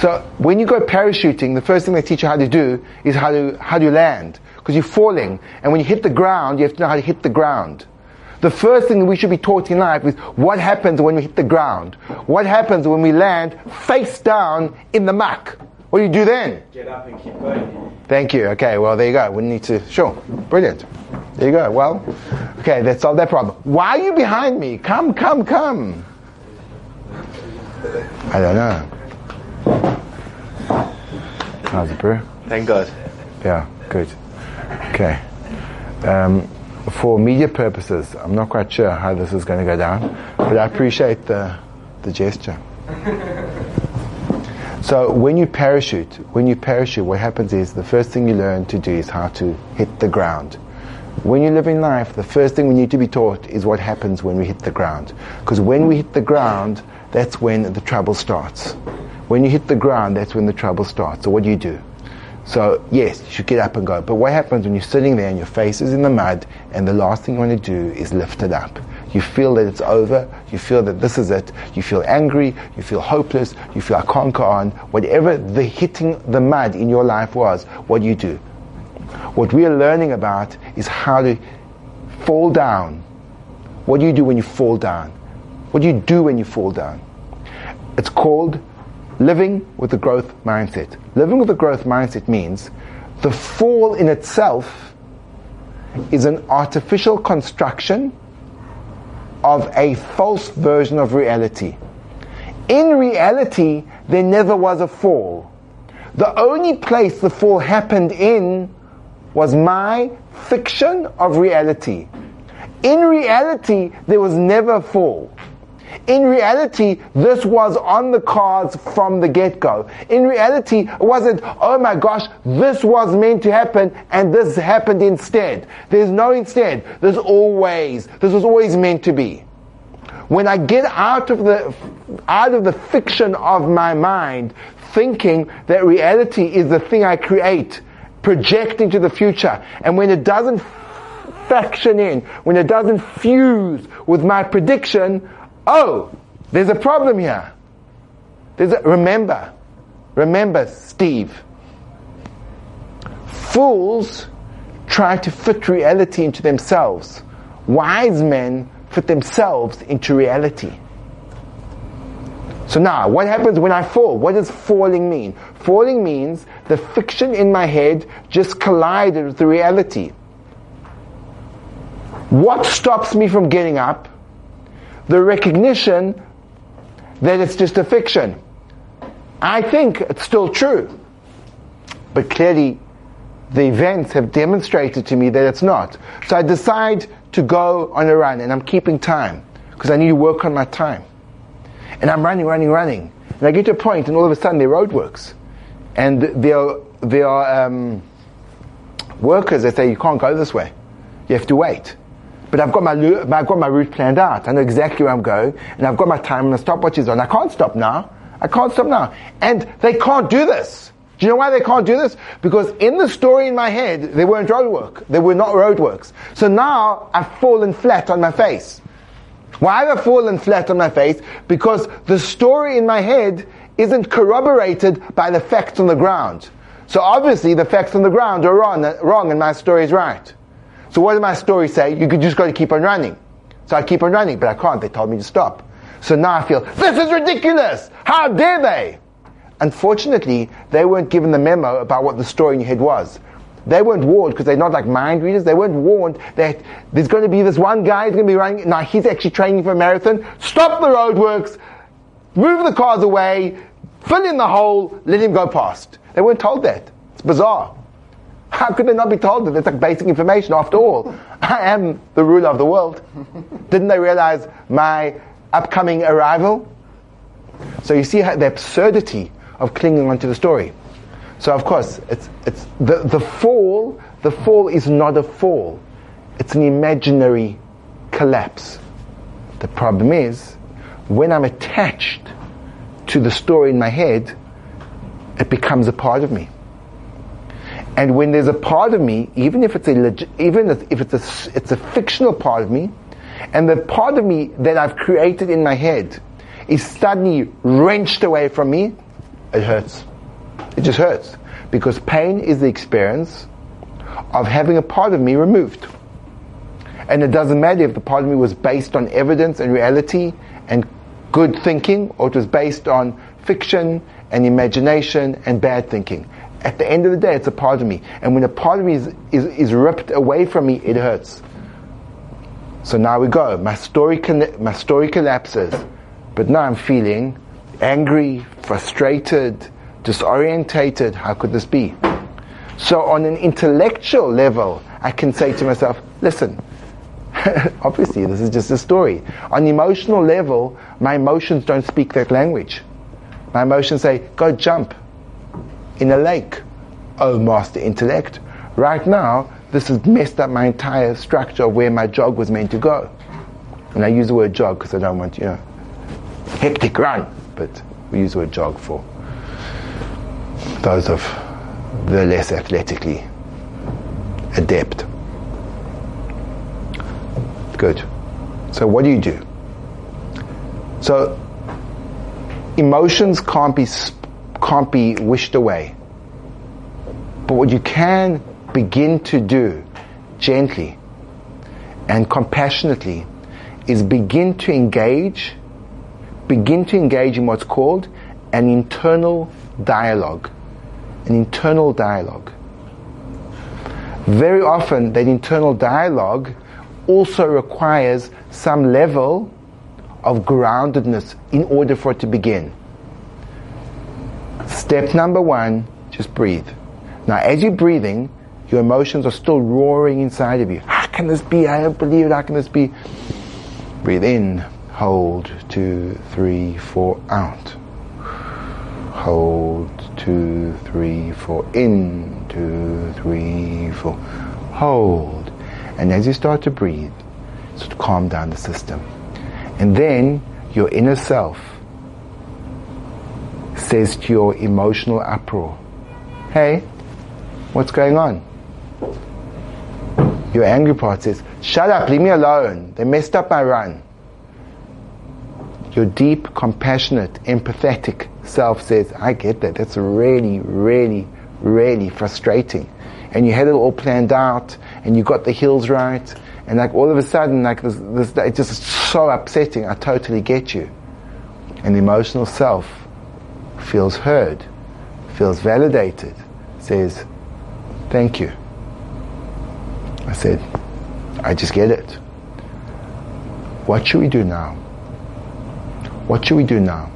So when you go parachuting, the first thing they teach you how to do is how to how to land because you're falling, and when you hit the ground, you have to know how to hit the ground. The first thing we should be taught in life is what happens when we hit the ground. What happens when we land face down in the muck? What do you do then? Get up and keep going. Thank you. Okay, well, there you go. We need to. Sure. Brilliant. There you go. Well, okay, that solved that problem. Why are you behind me? Come, come, come. I don't know. How's it, bro? Thank God. Yeah, good. Okay. Um, for media purposes, I'm not quite sure how this is going to go down, but I appreciate the, the gesture. So when you parachute, when you parachute, what happens is the first thing you learn to do is how to hit the ground. When you live in life, the first thing we need to be taught is what happens when we hit the ground. Because when we hit the ground, that's when the trouble starts. When you hit the ground, that's when the trouble starts. So what do you do? So yes, you should get up and go. But what happens when you're sitting there and your face is in the mud and the last thing you want to do is lift it up? You feel that it's over. You feel that this is it. You feel angry. You feel hopeless. You feel I can't go on. Whatever the hitting the mud in your life was, what do you do? What we are learning about is how to fall down. What do you do when you fall down? What do you do when you fall down? It's called living with the growth mindset. Living with the growth mindset means the fall in itself is an artificial construction of a false version of reality. In reality, there never was a fall. The only place the fall happened in was my fiction of reality. In reality, there was never a fall. In reality, this was on the cards from the get-go. In reality, it wasn't, oh my gosh, this was meant to happen and this happened instead. There's no instead. There's always, this was always meant to be. When I get out of the, out of the fiction of my mind, thinking that reality is the thing I create, project into the future, and when it doesn't faction in, when it doesn't fuse with my prediction, oh, there's a problem here. There's a, remember, remember, Steve. Fools try to fit reality into themselves. Wise men fit themselves into reality. So now, what happens when I fall? What does falling mean? Falling means the fiction in my head just collided with the reality. What stops me from getting up? The recognition that it's just a fiction. I think it's still true. But clearly, the events have demonstrated to me that it's not. So I decide to go on a run and I'm keeping time because I need to work on my time. And I'm running, running, running. And I get to a point and all of a sudden there are roadworks. And there are, there are um, workers that say you can't go this way. You have to wait. But I've got my I've got my route planned out. I know exactly where I'm going, and I've got my time and the stopwatch is on. I can't stop now. I can't stop now. And they can't do this. Do you know why they can't do this? Because in the story in my head, they weren't roadwork. They were not roadworks. So now I've fallen flat on my face. Why have I fallen flat on my face? Because the story in my head isn't corroborated by the facts on the ground. So obviously the facts on the ground are wrong, wrong and my story is right. So what did my story say? You just got to keep on running. So I keep on running, but I can't. They told me to stop. So now I feel, this is ridiculous! How dare they? Unfortunately, they weren't given the memo about what the story in your head was. They weren't warned because they're not like mind readers. They weren't warned that there's going to be this one guy who's going to be running. Now he's actually training for a marathon. Stop the roadworks. Move the cars away. Fill in the hole. Let him go past. They weren't told that. It's bizarre. How could they not be told that? It's like basic information. After all, I am the ruler of the world. Didn't they realize my upcoming arrival? So you see the absurdity of clinging onto the story. So of course, it's, it's the, the fall, the fall is not a fall. It's an imaginary collapse. The problem is, when I'm attached to the story in my head, it becomes a part of me. And when there's a part of me, even if it's a legi- even if it's a it's a fictional part of me, and the part of me that I've created in my head is suddenly wrenched away from me, it hurts. It just hurts. Because pain is the experience of having a part of me removed. And it doesn't matter if the part of me was based on evidence and reality and good thinking or it was based on fiction and imagination and bad thinking. At the end of the day, it's a part of me. And when a part of me is, is, is ripped away from me, it hurts. So now we go. My story, my story collapses. But now I'm feeling angry, frustrated, disorientated. How could this be? So on an intellectual level, I can say to myself, listen, obviously this is just a story. On emotional level, my emotions don't speak that language. My emotions say, go jump in a lake. Oh, master intellect. Right now, this has messed up my entire structure of where my jog was meant to go. And I use the word jog because I don't want, you know, hectic run, but we use the word jog for those of the less athletically adept. Good. So what do you do? So emotions can't be can't be wished away. But what you can begin to do gently and compassionately is begin to engage begin to engage in what's called an internal dialogue an internal dialogue. Very often, that internal dialogue also requires some level of groundedness in order for it to begin. Step number one, just breathe. Now, as you're breathing, your emotions are still roaring inside of you. How can this be? I don't believe it. How can this be? Breathe in, hold, two, three, four, out. Hold, two, three, four. In, two, three, four. Hold. And as you start to breathe, sort of calm down the system. And then your inner self says to your emotional uproar, Hey, what's going on? Your angry part says, Shut up, leave me alone. They messed up my run. Your deep, compassionate, empathetic self says, I get that. That's really, really, really frustrating. And you had it all planned out and you got the hills right and like all of a sudden like this, this it's just so upsetting. I totally get you. And the emotional self feels heard, feels validated, says, thank you. I said, I just get it. What should we do now? What should we do now?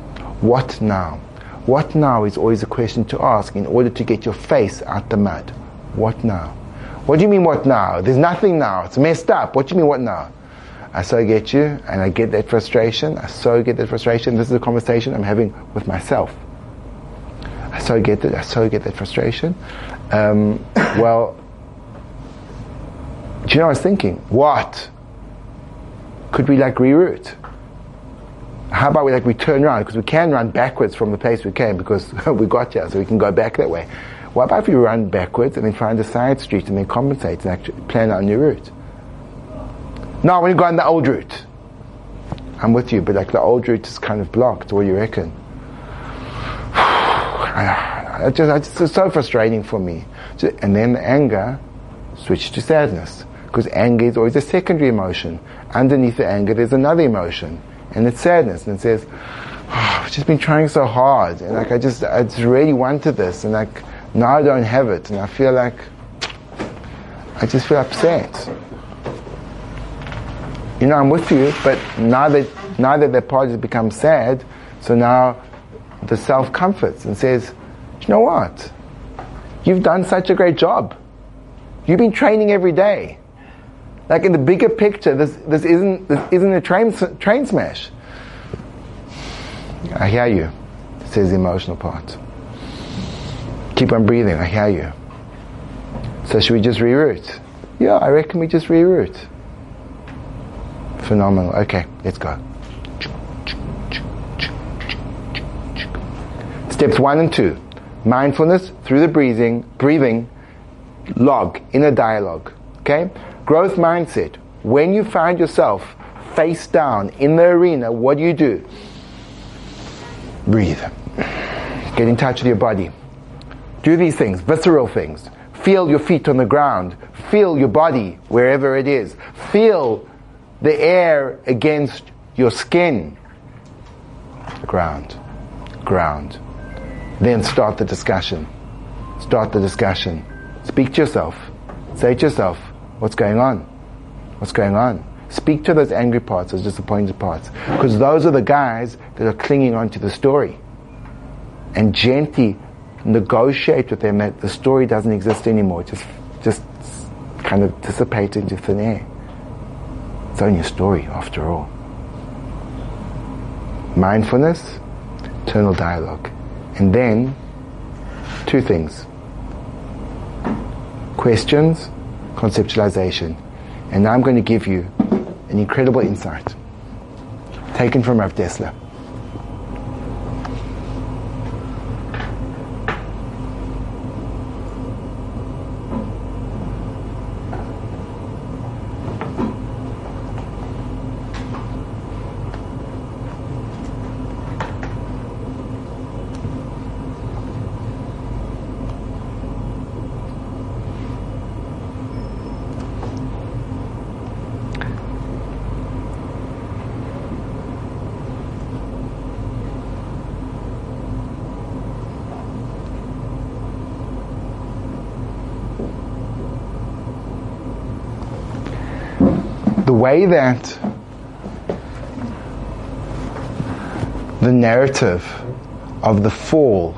What now? What now is always a question to ask in order to get your face out the mud. What now? What do you mean, what now? There's nothing now. It's messed up. What do you mean, what now? I so get you, and I get that frustration. I so get that frustration. This is a conversation I'm having with myself. I so get that. I so get that frustration. Um, well, do you know I was thinking? What? Could we like reroute? how about we like we turn around because we can run backwards from the place we came because we got here, so we can go back that way. What about if we run backwards and then find a side street and then compensate and actually plan out a new route? No, want to go on the old route. I'm with you, but like the old route is kind of blocked. What do you reckon? I just, I just, it's so frustrating for me. And then the anger switched to sadness because anger is always a secondary emotion. Underneath the anger, there's another emotion and it's sadness, and it says, oh, I've just been trying so hard, and like I just, I just really wanted this, and like now I don't have it, and I feel like I just feel upset. You know, I'm with you, but now that now that that part has become sad, so now the self comforts and says, you know what? You've done such a great job. You've been training every day. Like in the bigger picture, this, this isn't this isn't a train train smash. I hear you, says the emotional part. Keep on breathing. I hear you. So should we just reroute? Yeah, I reckon we just reroute. Phenomenal. Okay, let's go. Steps one and two. Mindfulness through the breathing, breathing, log, inner dialogue. Okay? Growth mindset. When you find yourself face down in the arena, what do you do? Breathe. Get in touch with your body. Do these things, visceral things. Feel your feet on the ground. Feel your body wherever it is. Feel the air against your skin. Ground. Ground. Then start the discussion. Start the discussion. Speak to yourself. Say to yourself, what's going on? What's going on? Speak to those angry parts, those disappointed parts. Because those are the guys that are clinging on to the story. And gently negotiate with them that the story doesn't exist anymore. Just, just kind of dissipate into thin air. It's only a story after all. Mindfulness, internal dialogue. And then, two things. Questions, conceptualization. And now I'm going to give you an incredible insight taken from Rav Dessler. Way that the narrative of the fall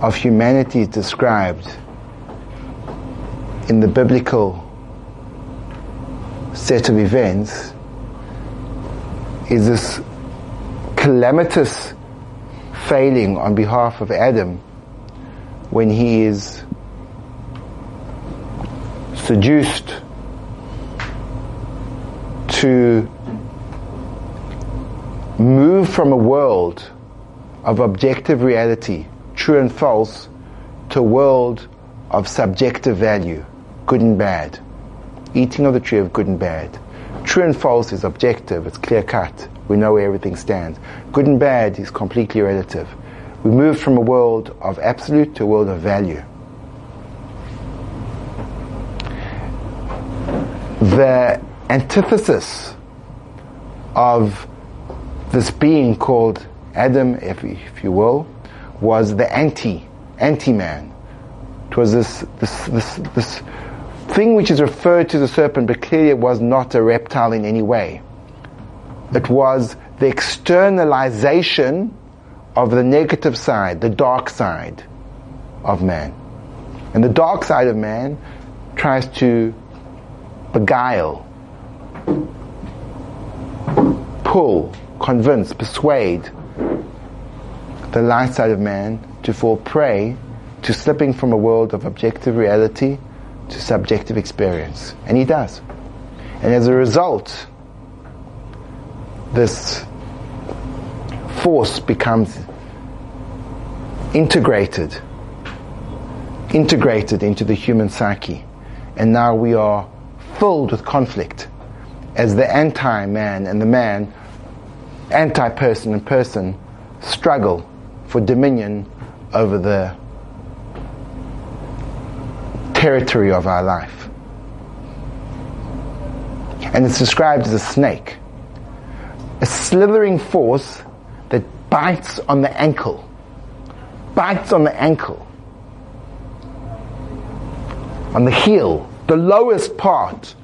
of humanity is described in the biblical set of events is this calamitous failing on behalf of Adam when he is seduced to move from a world of objective reality, true and false, to a world of subjective value, good and bad. Eating of the tree of good and bad. True and false is objective, it's clear cut. We know where everything stands. Good and bad is completely relative. We move from a world of absolute to a world of value. The antithesis of this being called Adam, if, if you will, was the anti, anti-man. It was this, this, this, this thing which is referred to the serpent, but clearly it was not a reptile in any way. It was the externalization of the negative side, the dark side of man. And the dark side of man tries to beguile, pull, convince, persuade the light side of man to fall prey to slipping from a world of objective reality to subjective experience. And he does. And as a result, this force becomes integrated, integrated into the human psyche. And now we are filled with conflict as the anti-man and the man, anti-person and person struggle for dominion over the territory of our life. And it's described as a snake, a slithering force that bites on the ankle, bites on the ankle, on the heel, the lowest part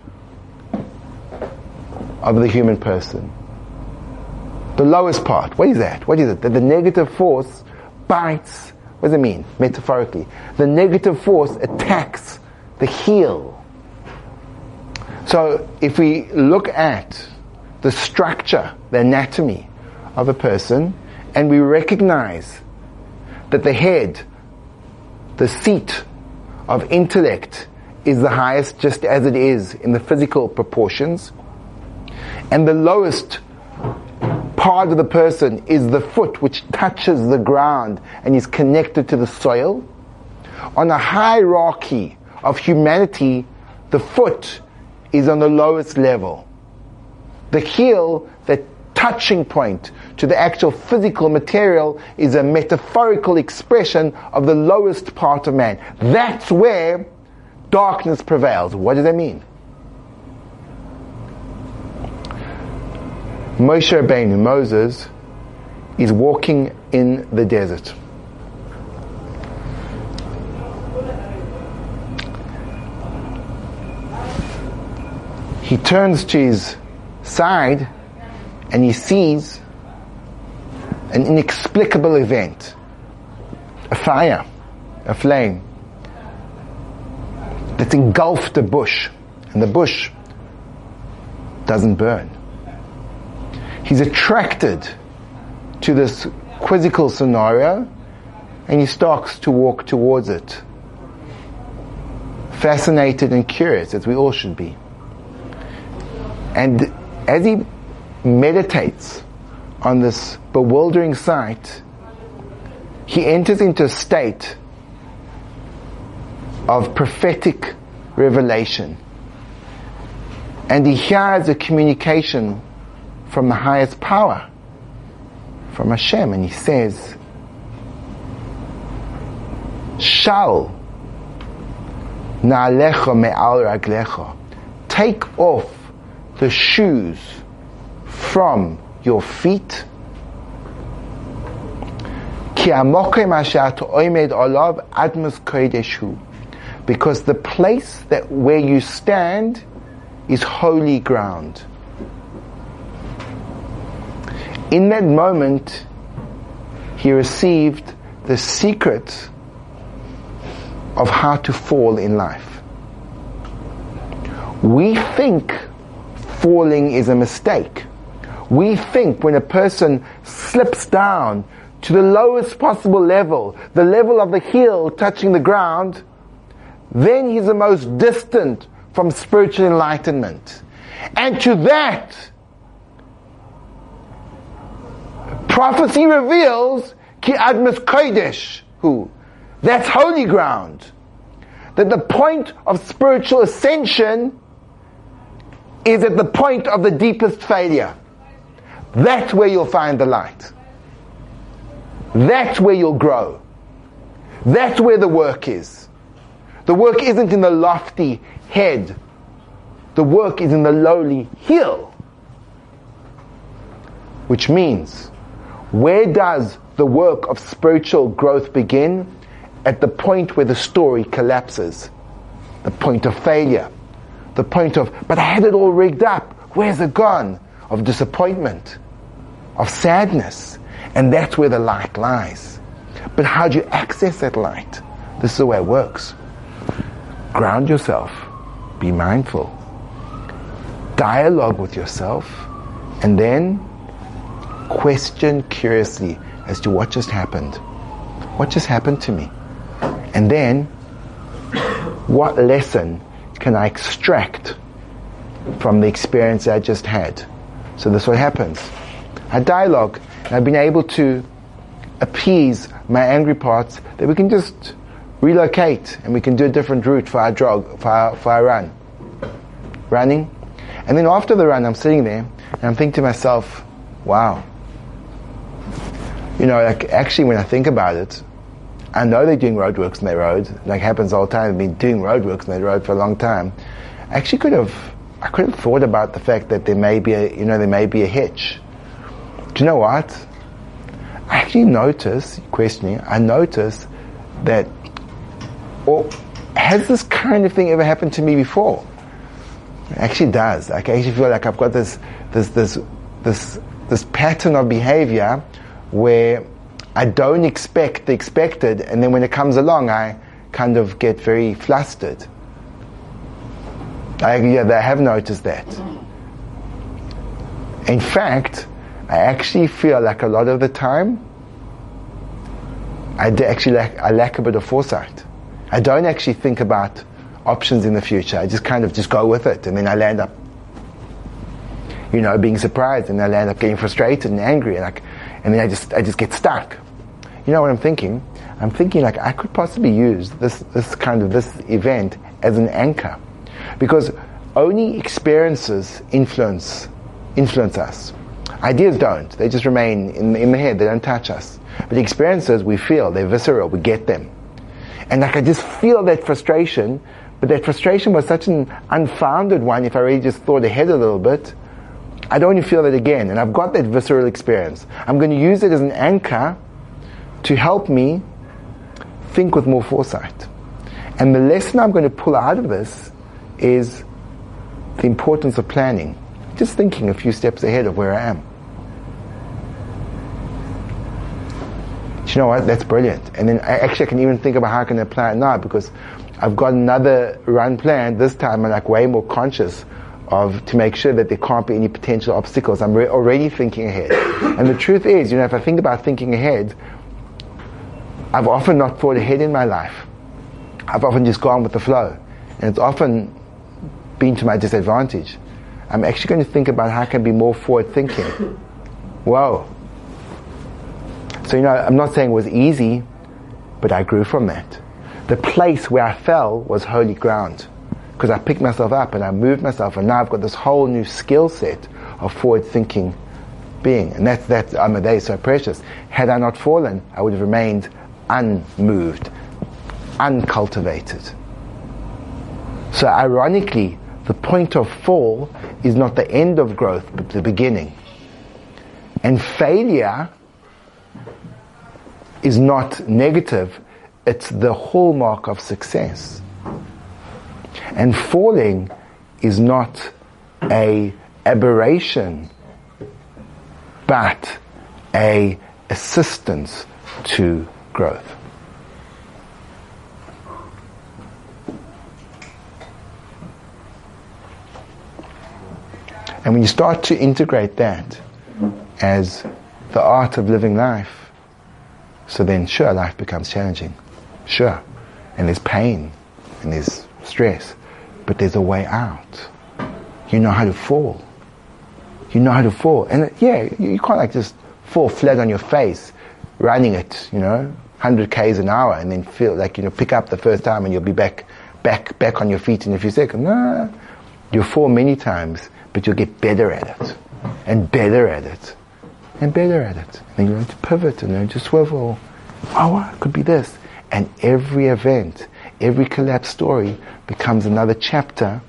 of the human person. The lowest part. What is that? What is it? That the negative force bites. What does it mean? Metaphorically. The negative force attacks the heel. So if we look at the structure, the anatomy of a person, and we recognize that the head, the seat of intellect, is the highest just as it is in the physical proportions. And the lowest part of the person is the foot which touches the ground and is connected to the soil. On a hierarchy of humanity, the foot is on the lowest level. The heel the touching point to the actual physical material is a metaphorical expression of the lowest part of man. That's where darkness prevails. What does that mean? Moshe Rabbeinu, Moses, is walking in the desert. He turns to his side and he sees an inexplicable event a fire, a flame that engulfed the bush, and the bush doesn't burn. He's attracted to this quizzical scenario and he starts to walk towards it. Fascinated and curious, as we all should be. And as he meditates on this bewildering sight, he enters into a state of prophetic revelation. And he hears a communication from the highest power, from Hashem, and he says, Shal na'alecha me'al raglecha. Take off the shoes from your feet. Because the place that where you stand is holy ground. In that moment, he received the secret of how to fall in life. We think falling is a mistake. We think when a person slips down to the lowest possible level, the level of the heel touching the ground, then he's the most distant from spiritual enlightenment. And to that, prophecy reveals ki admas kodesh, who? That's holy ground. That the point of spiritual ascension is at the point of the deepest failure. That's where you'll find the light. That's where you'll grow. That's where the work is. The work isn't in the lofty head. The work is in the lowly heel. Which means, where does the work of spiritual growth begin? At the point where the story collapses. The point of failure the point of, but I had it all rigged up. Where's it gone? Of disappointment, of sadness. And that's where the light lies. But how do you access that light? This is the way it works. Ground yourself. Be mindful. Dialogue with yourself. And then question curiously as to what just happened. What just happened to me? And then, what lesson can I extract from the experience I just had? So this is what happens. I dialogue, I've been able to appease my angry parts that we can just relocate and we can do a different route for our jog, for our, for our run. Running. And then after the run, I'm sitting there and I'm thinking to myself, wow. You know, like actually when I think about it, I know they're doing roadworks on their road. Like happens all the time. They've been doing roadworks on their road for a long time. I actually could have, I could have thought about the fact that there may be a, you know, there may be a hitch. Do you know what? I actually notice, questioning, I notice that, or has this kind of thing ever happened to me before? It actually does. Like, I actually feel like I've got this, this, this, this, this pattern of behavior where I don't expect the expected, and then when it comes along, I kind of get very flustered. I, yeah, I have noticed that. In fact, I actually feel like a lot of the time, I actually lack, I lack a bit of foresight. I don't actually think about options in the future. I just kind of just go with it, and then I land up, you know, being surprised, and I land up getting frustrated and angry, and like, and then I just I just get stuck. You know what I'm thinking? I'm thinking like I could possibly use this this kind of this event as an anchor, because only experiences influence influence us. Ideas don't. They just remain in, in the head. They don't touch us. But the experiences we feel, they're visceral. We get them. And like I just feel that frustration, but that frustration was such an unfounded one if I really just thought ahead a little bit. I don't want to feel that again. And I've got that visceral experience. I'm going to use it as an anchor to help me think with more foresight. And the lesson I'm going to pull out of this is the importance of planning. Just thinking a few steps ahead of where I am. You know what? That's brilliant. And then I actually I can even think about how I can apply it now because I've got another run planned. This time I'm like way more conscious of to make sure that there can't be any potential obstacles. I'm re- already thinking ahead. and the truth is, you know, if I think about thinking ahead, I've often not thought ahead in my life. I've often just gone with the flow. And it's often been to my disadvantage. I'm actually going to think about how I can be more forward thinking. Whoa. So, you know, I'm not saying it was easy, but I grew from that. The place where I fell was holy ground because I picked myself up and I moved myself, and now I've got this whole new skill set of forward thinking being. And that's, that I'm a day so precious. Had I not fallen, I would have remained unmoved, uncultivated. So, ironically, the point of fall is not the end of growth, but the beginning. And failure is not negative, it's the hallmark of success. And falling is not a aberration, but a assistance to growth. And when you start to integrate that as the art of living life, so then sure, life becomes challenging. Sure. And there's pain and there's stress. But there's a way out. You know how to fall. You know how to fall. And uh, yeah, you can't like just fall flat on your face running it, you know, 100 k's an hour and then feel like, you know, pick up the first time and you'll be back, back, back on your feet in a few seconds. No. You'll fall many times but you'll get better at it and better at it and better at it. And you learn to pivot and learn to swivel. Oh, it could be this. And every event, every collapse story becomes another chapter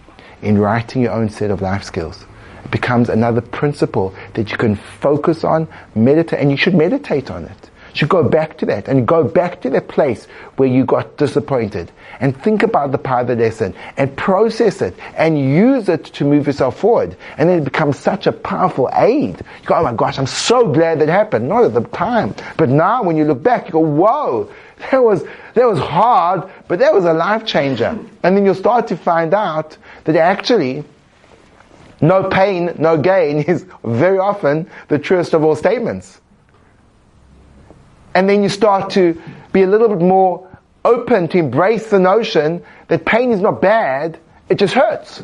in writing your own set of life skills. It becomes another principle that you can focus on, meditate, and you should meditate on it You should go back to that and go back to that place where you got disappointed and think about the part of the lesson and process it and use it to move yourself forward. And then it becomes such a powerful aid. You go, oh my gosh, I'm so glad that happened. Not at the time. But now when you look back, you go, whoa, that was, that was hard, but that was a life changer. And then you'll start to find out that actually, no pain, no gain is very often the truest of all statements. And then you start to be a little bit more open to embrace the notion that pain is not bad, it just hurts.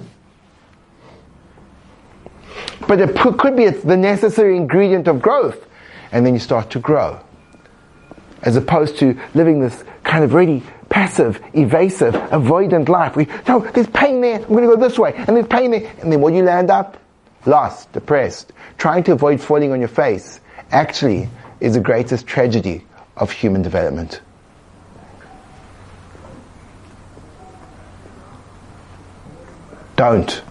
But it could be the necessary ingredient of growth. And then you start to grow. As opposed to living this kind of really passive, evasive, avoidant life. We, no, there's pain there, I'm going to go this way, and there's pain there. And then what you land up? Lost, depressed, trying to avoid falling on your face. Actually, is the greatest tragedy of human development. Don't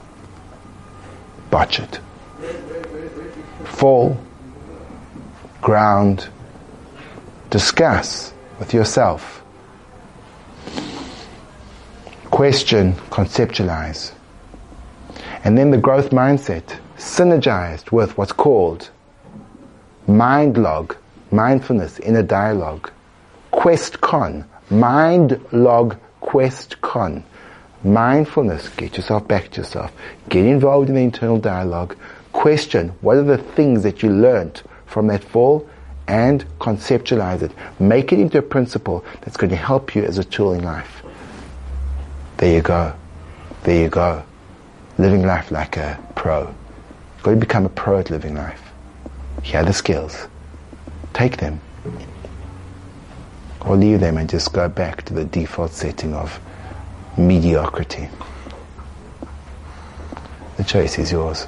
botch it. Fall, ground, discuss with yourself. Question, conceptualize. And then the growth mindset, synergized with what's called mind log, mindfulness in a dialogue, quest con, mind log quest con. Mindfulness, get yourself back to yourself. Get involved in the internal dialogue. Question, what are the things that you learned from that fall? And conceptualize it. Make it into a principle that's going to help you as a tool in life. There you go. There you go. Living life like a pro. Got to become a pro at living life. Here are the skills. Take them. Or leave them and just go back to the default setting of mediocrity. The choice is yours.